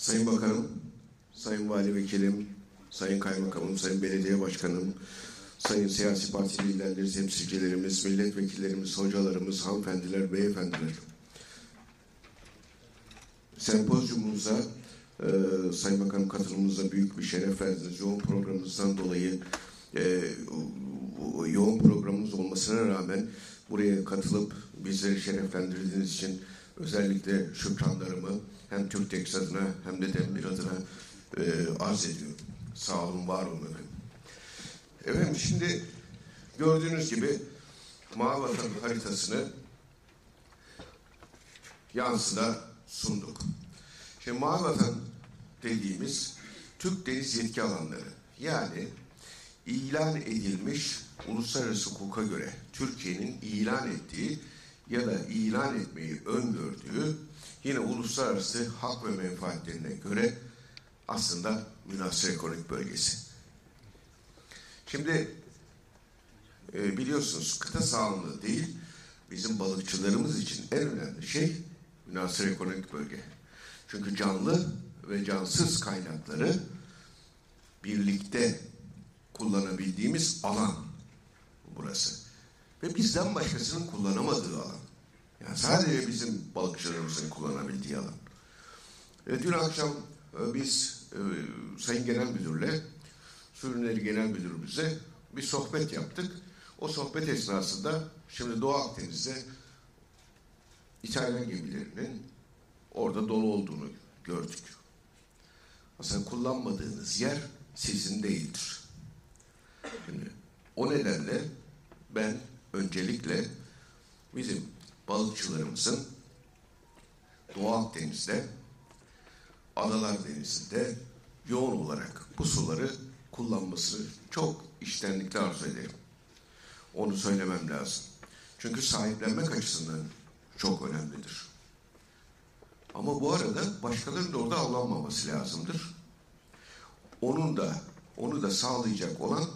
Sayın Bakanım, Sayın Vali Vekilim, Sayın Kaymakamım, Sayın Belediye Başkanım, Sayın siyasi parti liderleri, temsilcilerimiz, milletvekillerimiz, hocalarımız, hanımefendiler, beyefendiler. Sempozyumumuza e, Sayın Bakanım katılımınıza büyük bir şeref verdiniz. Yoğun programınızdan dolayı e, yoğun programımız olmasına rağmen buraya katılıp bizleri şereflendirdiğiniz için özellikle şükranlarımı hem Türktex adına hem de Demir adına e, arz ediyorum. Sağ olun, var olun efendim. Efendim şimdi gördüğünüz gibi Mavi haritasını yansıda sunduk. Şimdi Mavi dediğimiz Türk deniz yetki alanları yani ilan edilmiş uluslararası hukuka göre Türkiye'nin ilan ettiği ya da ilan etmeyi öngördüğü yine uluslararası hak ve menfaatlerine göre aslında münasır ekonomik bölgesi. Şimdi e, biliyorsunuz kıta sahanlığı değil bizim balıkçılarımız için en önemli şey münasır ekonomik bölge. Çünkü canlı ve cansız kaynakları birlikte kullanabildiğimiz alan burası. Ve bizden başkasının kullanamadığı alan. Yani sadece bizim balıkçılarımızın kullanabildiği alan. E, dün akşam e, biz e, Sayın Genel Müdür'le Su Ürünleri Genel Müdürümüze bir sohbet yaptık. O sohbet esnasında şimdi Doğu Akdeniz'de İtalyan gemilerinin orada dolu olduğunu gördük. Aslında kullanmadığınız yer sizin değildir. Şimdi, o nedenle ben öncelikle bizim balıkçılarımızın Doğu Akdeniz'de, Adalar Denizi'nde yoğun olarak bu suları kullanmasını çok içtenlikle arzu ederim. Onu söylemem lazım. Çünkü sahiplenmek açısından çok önemlidir. Ama bu arada başkalarının da orada avlanmaması lazımdır. Onun da onu da sağlayacak olan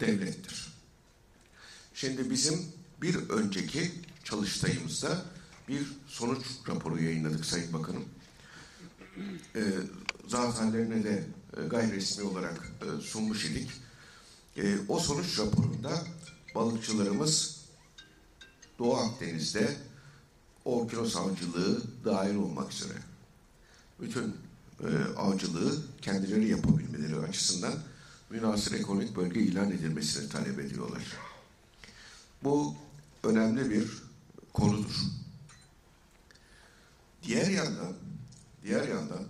devlettir. Şimdi bizim bir önceki çalıştayımızda bir sonuç raporu yayınladık Sayın Bakanım. E, zatenlerine de e, gayri resmi olarak e, sunmuş idik. E, o sonuç raporunda balıkçılarımız Doğu Akdeniz'de okyanus avcılığı dahil olmak üzere bütün e, avcılığı kendileri yapabilmeleri açısından münasır ekonomik bölge ilan edilmesini talep ediyorlar. Bu önemli bir konudur. Diğer yandan, diğer yandan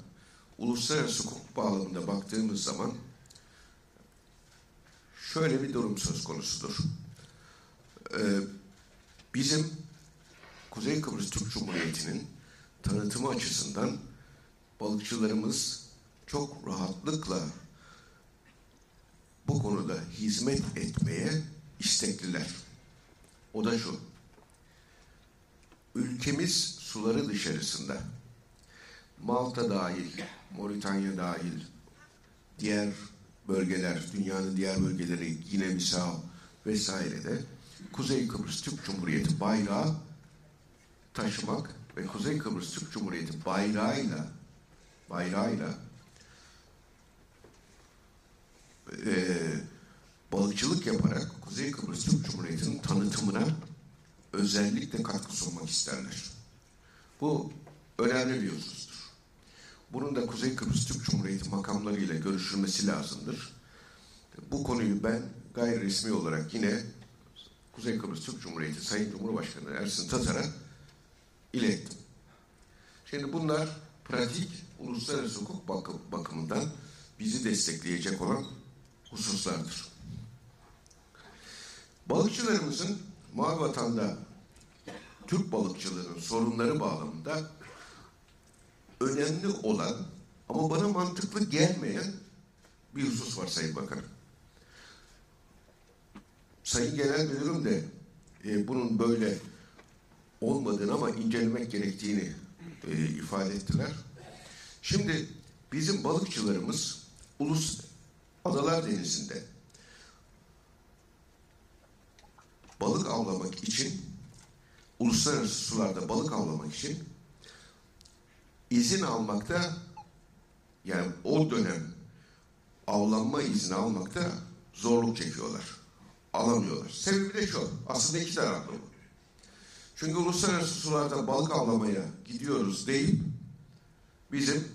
uluslararası hukuk bağlamında baktığımız zaman şöyle bir durum söz konusudur. Ee, bizim Kuzey Kıbrıs Türk Cumhuriyeti'nin tanıtımı açısından balıkçılarımız çok rahatlıkla bu konuda hizmet etmeye istekliler. O da şu. Ülkemiz suları dışarısında. Malta dahil, Moritanya dahil, diğer bölgeler, dünyanın diğer bölgeleri, Gine Bissau vesairede Kuzey Kıbrıs Türk Cumhuriyeti bayrağı taşımak ve Kuzey Kıbrıs Türk Cumhuriyeti bayrağıyla bayrağıyla eee balıkçılık yaparak Kuzey Kıbrıs Türk Cumhuriyeti'nin tanıtımına özellikle katkı sunmak isterler. Bu önemli bir husustur. Bunun da Kuzey Kıbrıs Türk Cumhuriyeti makamlarıyla görüşülmesi lazımdır. Bu konuyu ben gayri resmi olarak yine Kuzey Kıbrıs Türk Cumhuriyeti Sayın Cumhurbaşkanı Ersin Tatar'a ilettim. Şimdi bunlar pratik uluslararası hukuk bakım, bakımından bizi destekleyecek olan hususlardır. Balıkçılarımızın Mavi Vatan'da Türk balıkçılığının sorunları bağlamında önemli olan ama bana mantıklı gelmeyen bir husus var Sayın Bakanım. Sayın Genel Müdürüm de e, bunun böyle olmadığını ama incelemek gerektiğini e, ifade ettiler. Şimdi bizim balıkçılarımız Ulus Adalar Denizi'nde balık avlamak için uluslararası sularda balık avlamak için izin almakta yani o dönem avlanma izni almakta zorluk çekiyorlar. Alamıyorlar. Sebebi de şu. Aslında iki taraflı bu. Çünkü uluslararası sularda balık avlamaya gidiyoruz deyip bizim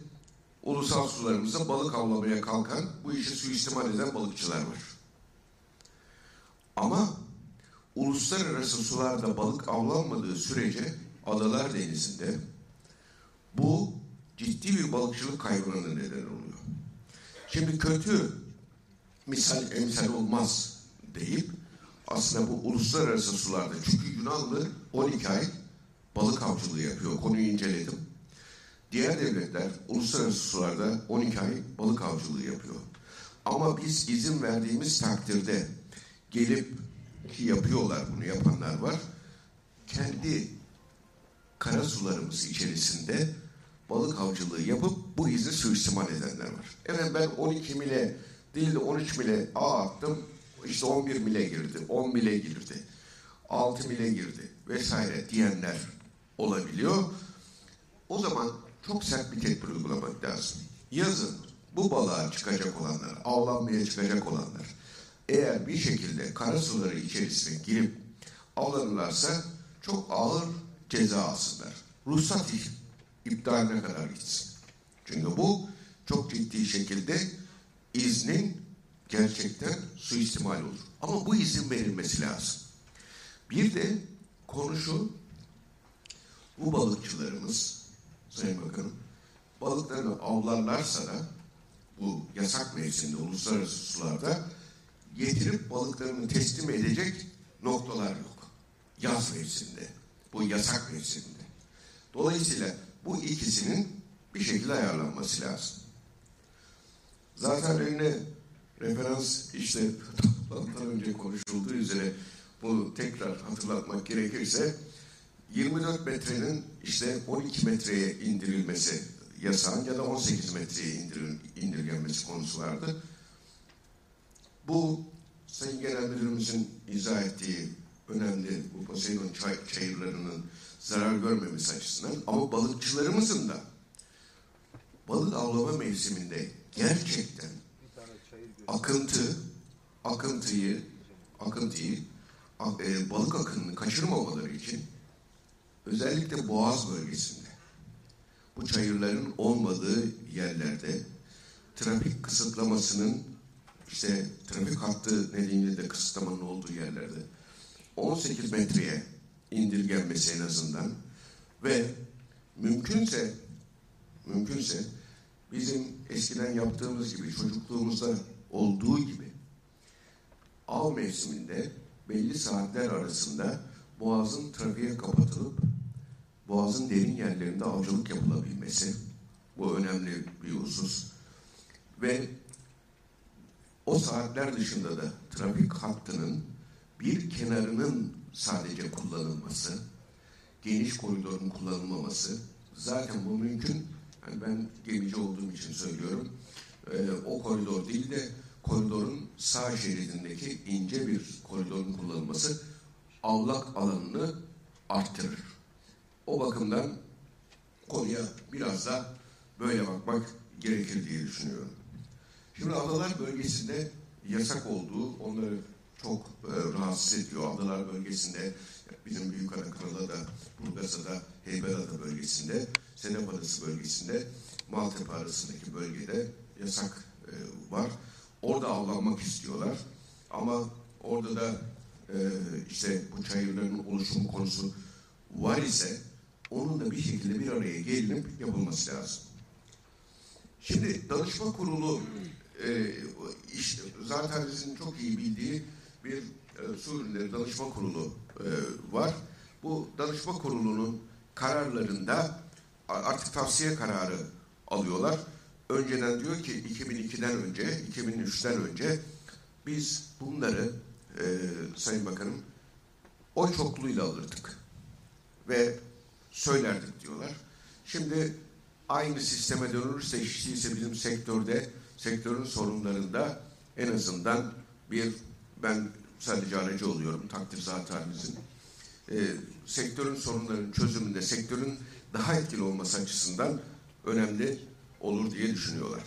ulusal sularımızda balık avlamaya kalkan bu işi suistimal eden balıkçılar var. Ama uluslararası sularda balık avlanmadığı sürece Adalar Denizi'nde bu ciddi bir balıkçılık kaybına neden oluyor. Şimdi kötü misal emsal olmaz deyip aslında bu uluslararası sularda çünkü Yunanlı 12 ay balık avcılığı yapıyor. Konuyu inceledim. Diğer devletler uluslararası sularda 12 ay balık avcılığı yapıyor. Ama biz izin verdiğimiz takdirde gelip ki yapıyorlar bunu yapanlar var. Kendi kara sularımız içerisinde balık avcılığı yapıp bu izni suistimal edenler var. Evet ben 12 mile değil de 13 mile ağ attım. İşte 11 mile girdi, 10 mile girdi, 6 mile girdi vesaire diyenler olabiliyor. O zaman çok sert bir tedbir uygulamak lazım. Yazın bu balığa çıkacak olanlar, avlanmaya çıkacak olanlar eğer bir şekilde kara suları içerisine girip avlanırlarsa çok ağır ceza alsınlar. Ruhsat iptaline kadar gitsin. Çünkü bu çok ciddi şekilde iznin gerçekten suistimal olur. Ama bu izin verilmesi lazım. Bir de konu şu, bu balıkçılarımız, Sayın Bakanım, balıklarını avlarlarsa da bu yasak mevsimde uluslararası sularda getirip balıklarını teslim edecek noktalar yok. Yaz mevsiminde, bu yasak mevsiminde. Dolayısıyla bu ikisinin bir şekilde ayarlanması lazım. Zaten önüne referans işte toplantıdan önce konuşulduğu üzere bunu tekrar hatırlatmak gerekirse 24 metrenin işte 12 metreye indirilmesi yasağın ya da 18 metreye indiril, indirgenmesi konusu vardı. Bu Sayın Genel Müdürümüzün izah ettiği önemli bu Poseidon çay, çayırlarının zarar görmemesi açısından ama balıkçılarımızın da balık avlama mevsiminde gerçekten akıntı, akıntıyı, akıntıyı, e, balık akınını kaçırmamaları için özellikle Boğaz bölgesinde bu çayırların olmadığı yerlerde trafik kısıtlamasının işte trafik hattı nedeniyle de kısıtlamanın olduğu yerlerde 18 metreye indirgenmesi en azından ve mümkünse mümkünse bizim eskiden yaptığımız gibi çocukluğumuzda olduğu gibi av mevsiminde belli saatler arasında boğazın trafiğe kapatılıp boğazın derin yerlerinde avcılık yapılabilmesi bu önemli bir husus. Ve o saatler dışında da trafik hattının bir kenarının sadece kullanılması, geniş koridorun kullanılmaması zaten bu mümkün. Yani ben gemici olduğum için söylüyorum. Ee, o koridor değil de koridorun sağ şeridindeki ince bir koridorun kullanılması avlak alanını arttırır. O bakımdan konuya biraz da böyle bakmak gerekir diye düşünüyorum. Şimdi adalar bölgesinde yasak olduğu onları çok e, rahatsız ediyor. Adalar bölgesinde bizim Büyükada Kralı da Burgaz'a da Heyberada bölgesinde Sedef Adası bölgesinde Maltepe arasındaki bölgede yasak e, var. Orada avlanmak istiyorlar. Ama orada da e, işte bu çayırların oluşumu konusu var ise onun da bir şekilde bir araya gelinip yapılması lazım. Şimdi danışma kurulu e, işte, zaten sizin çok iyi bildiği bir e, su ürünleri danışma kurulu e, var. Bu danışma kurulunun kararlarında artık tavsiye kararı alıyorlar. Önceden diyor ki 2002'den önce, 2003'ten önce biz bunları e, Sayın Bakanım o çokluyla alırdık ve söylerdik diyorlar. Şimdi aynı sisteme dönülürse değilse bizim sektörde sektörün sorunlarında en azından bir ben sadece aracı oluyorum takdir zatenimizin. E, sektörün sorunlarının çözümünde sektörün daha etkili olması açısından önemli olur diye düşünüyorlar.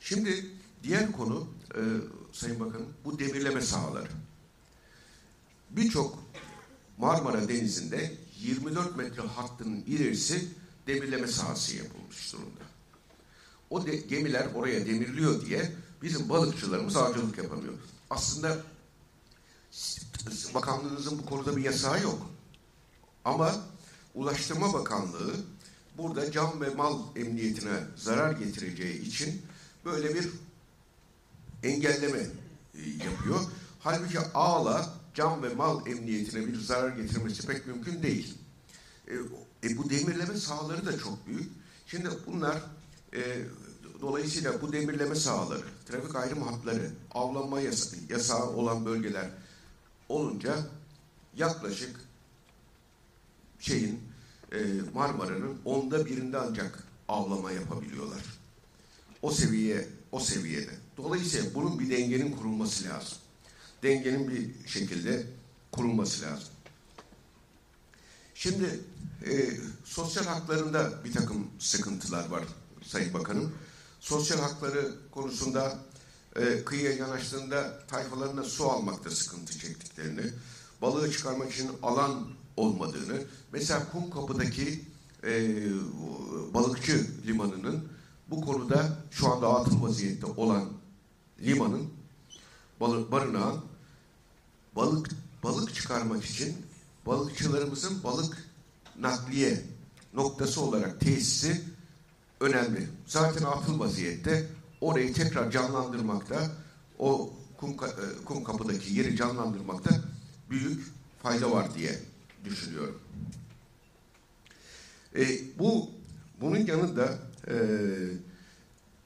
Şimdi diğer konu e, Sayın Bakanım bu demirleme sahaları. Birçok Marmara Denizi'nde 24 metre hattının ilerisi demirleme sahası yapılmış durumda. O de, gemiler oraya demirliyor diye bizim balıkçılarımız avcılık yapamıyor. Aslında bakanlığınızın bu konuda bir yasağı yok. Ama Ulaştırma Bakanlığı burada can ve mal emniyetine zarar getireceği için böyle bir engelleme e, yapıyor. Halbuki ağla can ve mal emniyetine bir zarar getirmesi pek mümkün değil. E, e, bu demirleme sahaları da çok büyük. Şimdi bunlar e, dolayısıyla bu demirleme sahaları, trafik ayrım hatları, avlanma yasa yasağı olan bölgeler olunca yaklaşık şeyin e, Marmara'nın onda birinde ancak avlama yapabiliyorlar. O seviye, o seviyede. Dolayısıyla bunun bir dengenin kurulması lazım. Dengenin bir şekilde kurulması lazım. Şimdi e, sosyal haklarında bir takım sıkıntılar var Sayın Bakanım. Sosyal hakları konusunda e, kıyıya yanaştığında tayfalarına su almakta sıkıntı çektiklerini, balığı çıkarmak için alan olmadığını, mesela Kumkapı'daki e, balıkçı limanının bu konuda şu anda atıl vaziyette olan limanın balık, barınağın balık balık çıkarmak için balıkçılarımızın balık nakliye noktası olarak tesisi önemli. Zaten atıl vaziyette orayı tekrar canlandırmakta o kum, e, kum kapıdaki yeri canlandırmakta büyük fayda var diye düşünüyorum. E, bu bunun yanında e,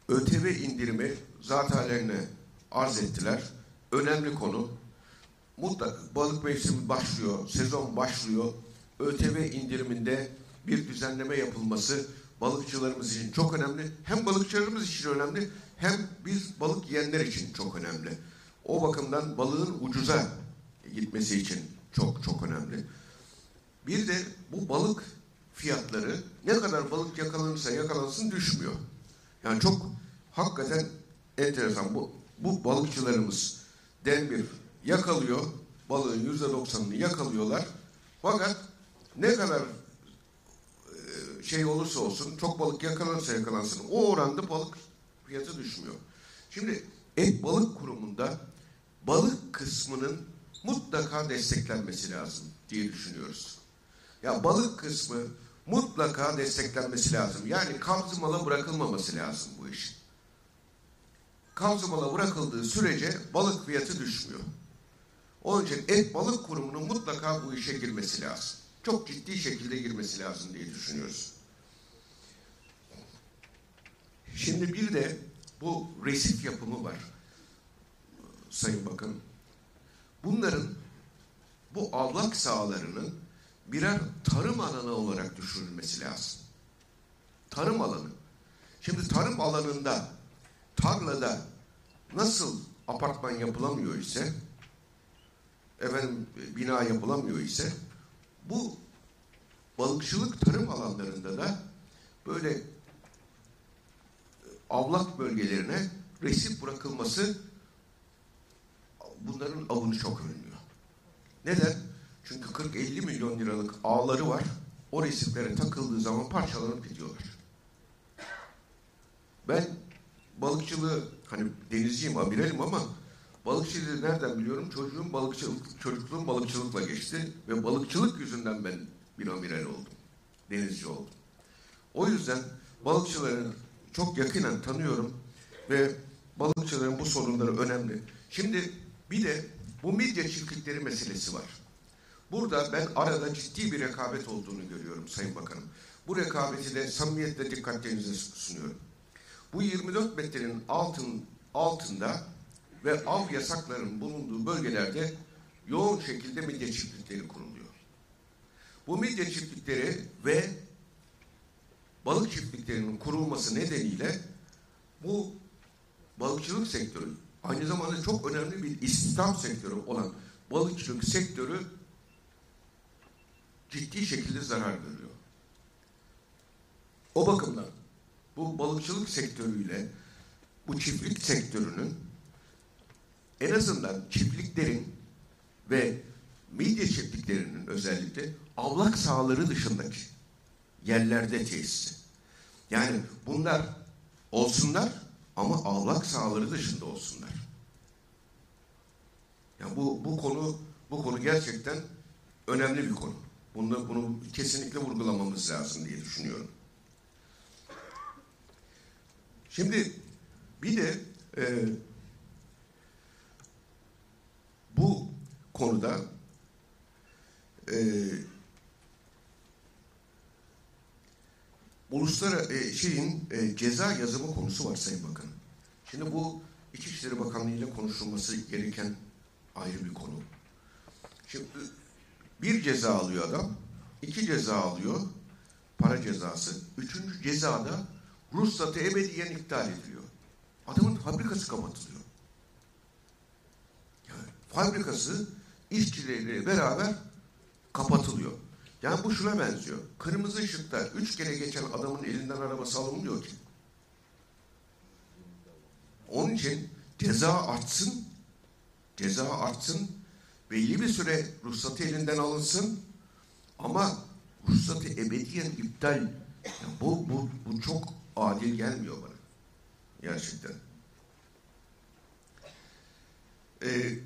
ÖTV indirimi zatenlerine arz ettiler. Önemli konu. Mutlak balık mevsimi başlıyor, sezon başlıyor. ÖTV indiriminde bir düzenleme yapılması balıkçılarımız için çok önemli. Hem balıkçılarımız için önemli hem biz balık yiyenler için çok önemli. O bakımdan balığın ucuza gitmesi için çok çok önemli. Bir de bu balık fiyatları ne kadar balık yakalanırsa yakalansın düşmüyor. Yani çok hakikaten enteresan bu. Bu balıkçılarımız den bir yakalıyor. Balığın yüzde doksanını yakalıyorlar. Fakat ne kadar şey olursa olsun çok balık yakalanırsa yakalansın o oranda balık fiyatı düşmüyor. Şimdi et balık kurumunda balık kısmının mutlaka desteklenmesi lazım diye düşünüyoruz. Ya balık kısmı mutlaka desteklenmesi lazım. Yani kamzımala bırakılmaması lazım bu iş. Kamzımala bırakıldığı sürece balık fiyatı düşmüyor. Onun için et balık kurumunun mutlaka bu işe girmesi lazım. Çok ciddi şekilde girmesi lazım diye düşünüyoruz. Şimdi bir de bu resif yapımı var. Sayın Bakan. Bunların bu avlak sahalarının birer tarım alanı olarak düşünülmesi lazım. Tarım alanı. Şimdi tarım alanında, tarlada nasıl apartman yapılamıyor ise, efendim bina yapılamıyor ise, bu balıkçılık tarım alanlarında da böyle avlak bölgelerine resip bırakılması bunların avını çok önlüyor. Neden? Çünkü 40-50 milyon liralık ağları var. O resiflere takıldığı zaman parçalanıp gidiyorlar. Ben balıkçılığı hani denizciyim, amiralim ama balıkçılığı nereden biliyorum? Çocuğum balıkçılık, çocukluğum balıkçılıkla geçti ve balıkçılık yüzünden ben bir amiral oldum. Denizci oldum. O yüzden balıkçıları çok yakinen tanıyorum ve balıkçıların bu sorunları önemli. Şimdi bir de bu midye çiftlikleri meselesi var. Burada ben arada ciddi bir rekabet olduğunu görüyorum Sayın Bakanım. Bu rekabeti de samimiyetle dikkatlerinize sunuyorum. Bu 24 metrenin altın, altında ve av yasaklarının bulunduğu bölgelerde yoğun şekilde midye çiftlikleri kuruluyor. Bu midye çiftlikleri ve balık çiftliklerinin kurulması nedeniyle bu balıkçılık sektörü aynı zamanda çok önemli bir istihdam sektörü olan balıkçılık sektörü ciddi şekilde zarar görüyor. O bakımdan bu balıkçılık sektörüyle bu çiftlik sektörünün en azından çiftliklerin ve midye çiftliklerinin özellikle avlak sahaları dışındaki yerlerde tesisi. Yani bunlar olsunlar ama avlak sahaları dışında olsunlar. Yani bu bu konu bu konu gerçekten önemli bir konu. Bunu bunu kesinlikle vurgulamamız lazım diye düşünüyorum. Şimdi bir de e, bu konuda e, uluslararası e, şeyin e, ceza yazımı konusu var Sayın Bakan. Şimdi bu İçişleri Bakanlığı ile konuşulması gereken ayrı bir konu. Şimdi bir ceza alıyor adam, iki ceza alıyor, para cezası. Üçüncü cezada ruhsatı ebediyen iptal ediliyor. Adamın fabrikası kapatılıyor. Yani fabrikası işçileriyle beraber kapatılıyor. Yani bu şuna benziyor. Kırmızı ışıkta üç kere geçen adamın elinden arabası alınmıyor ki. Onun için ceza artsın, ceza artsın, belli bir süre ruhsatı elinden alınsın ama ruhsatı ebediyen iptal. Yani bu, bu, bu çok adil gelmiyor bana. Gerçekten. Ee,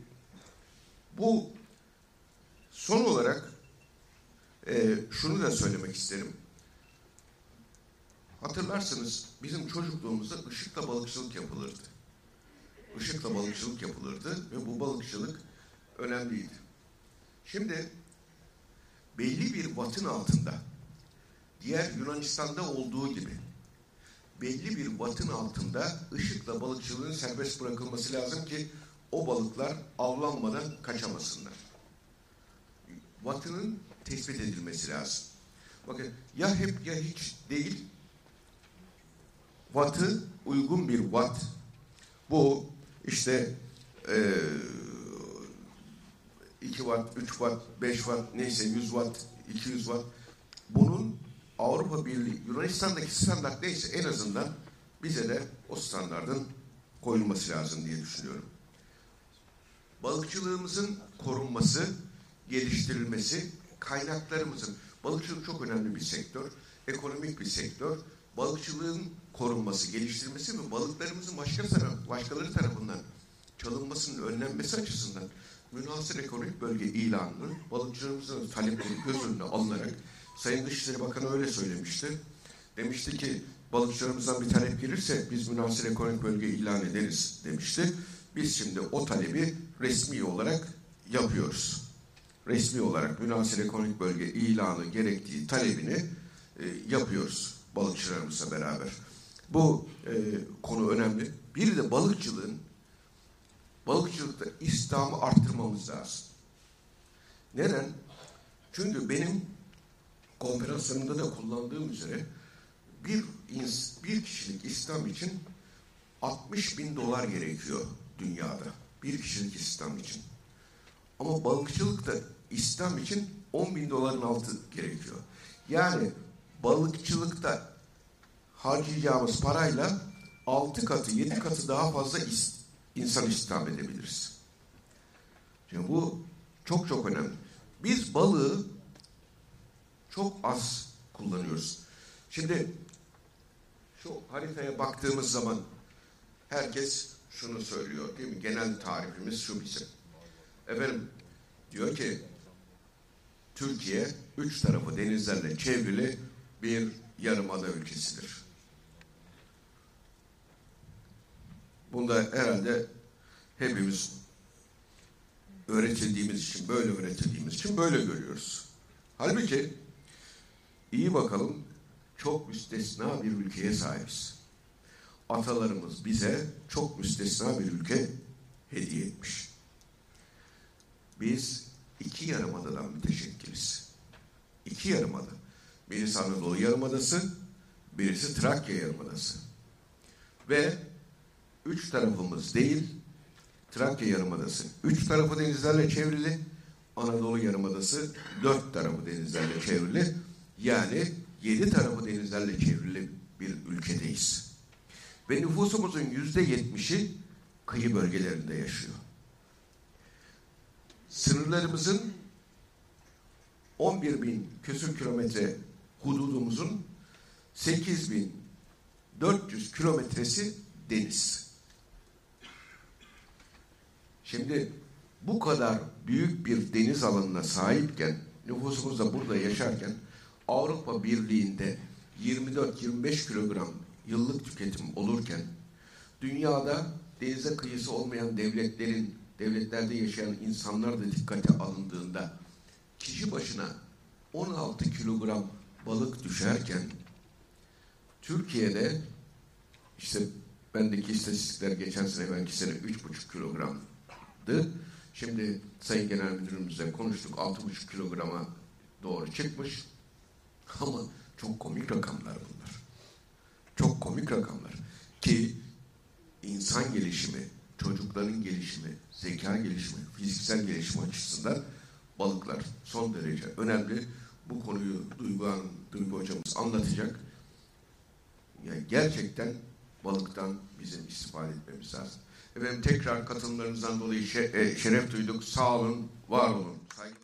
bu son olarak e, şunu da söylemek isterim. Hatırlarsınız bizim çocukluğumuzda ışıkla balıkçılık yapılırdı. Işıkla balıkçılık yapılırdı ve bu balıkçılık önemliydi. Şimdi belli bir vatın altında diğer Yunanistan'da olduğu gibi belli bir vatın altında ışıkla balıkçılığın serbest bırakılması lazım ki o balıklar avlanmadan kaçamasınlar. Vatının tespit edilmesi lazım. Bakın ya hep ya hiç değil Watt'ı uygun bir watt bu işte e, 2 watt, 3 watt, 5 watt neyse 100 watt, 200 watt bunun Avrupa Birliği, Yunanistan'daki standart neyse en azından bize de o standartın koyulması lazım diye düşünüyorum. Balıkçılığımızın korunması, geliştirilmesi, kaynaklarımızın, balıkçılık çok önemli bir sektör, ekonomik bir sektör, balıkçılığın korunması, geliştirilmesi ve balıklarımızın başka taraf, başkaları tarafından çalınmasının önlenmesi açısından münhasır ekonomik bölge ilanının balıkçılarımızın talepleri göz önüne alınarak Sayın Dışişleri Bakanı öyle söylemişti. Demişti ki balıkçılarımızdan bir talep gelirse biz münhasır ekonomik bölge ilan ederiz demişti. Biz şimdi o talebi resmi olarak yapıyoruz. Resmi olarak münhasır ekonomik bölge ilanı gerektiği talebini e, yapıyoruz balıkçılarımızla beraber. Bu e, konu önemli. Bir de balıkçılığın balıkçılıkta İslam'ı arttırmamız lazım. Neden? Çünkü benim konferanslarımda da kullandığım üzere bir, bir kişilik İslam için 60 bin dolar gerekiyor dünyada. Bir kişilik İslam için. Ama balıkçılıkta İslam için 10 bin doların altı gerekiyor. Yani balıkçılıkta harcayacağımız parayla 6 katı, 7 katı daha fazla insan istihdam edebiliriz. Şimdi bu çok çok önemli. Biz balığı çok az kullanıyoruz. Şimdi şu haritaya baktığımız zaman herkes şunu söylüyor değil mi? Genel tarifimiz şu bizim. Efendim diyor ki Türkiye üç tarafı denizlerle çevrili bir yarımada ülkesidir. Bunda herhalde hepimiz öğretildiğimiz için, böyle öğretildiğimiz için böyle görüyoruz. Halbuki iyi bakalım çok müstesna bir ülkeye sahibiz. Atalarımız bize çok müstesna bir ülke hediye etmiş. Biz iki yarımadadan müteşekkiliz. İki yarımada. Birisi Anadolu Yarımadası, birisi Trakya Yarımadası. Ve üç tarafımız değil, Trakya Yarımadası. Üç tarafı denizlerle çevrili, Anadolu Yarımadası dört tarafı denizlerle çevrili. Yani yedi tarafı denizlerle çevrili bir ülkedeyiz. Ve nüfusumuzun yüzde yetmişi kıyı bölgelerinde yaşıyor. Sınırlarımızın 11 bin küsur kilometre hududumuzun 8 bin 400 kilometresi deniz. Şimdi bu kadar büyük bir deniz alanına sahipken, nüfusumuz da burada yaşarken Avrupa Birliği'nde 24-25 kilogram yıllık tüketim olurken dünyada denize kıyısı olmayan devletlerin, devletlerde yaşayan insanlar da dikkate alındığında kişi başına 16 kilogram balık düşerken Türkiye'de işte bendeki istatistikler geçen sene belki sene 3,5 kilogramdı. Şimdi Sayın Genel Müdürümüzle konuştuk 6,5 kilograma doğru çıkmış. Ama çok komik rakamlar bunlar. Çok komik rakamlar. Ki insan gelişimi, çocukların gelişimi, zeka gelişimi, fiziksel gelişimi açısından balıklar son derece önemli. Bu konuyu Duygu Hanım, Duygu Hocamız anlatacak. Yani gerçekten balıktan bizim istifade etmemiz lazım. Efendim tekrar katılımlarınızdan dolayı e, şeref duyduk. Sağ olun, var olun. Saygı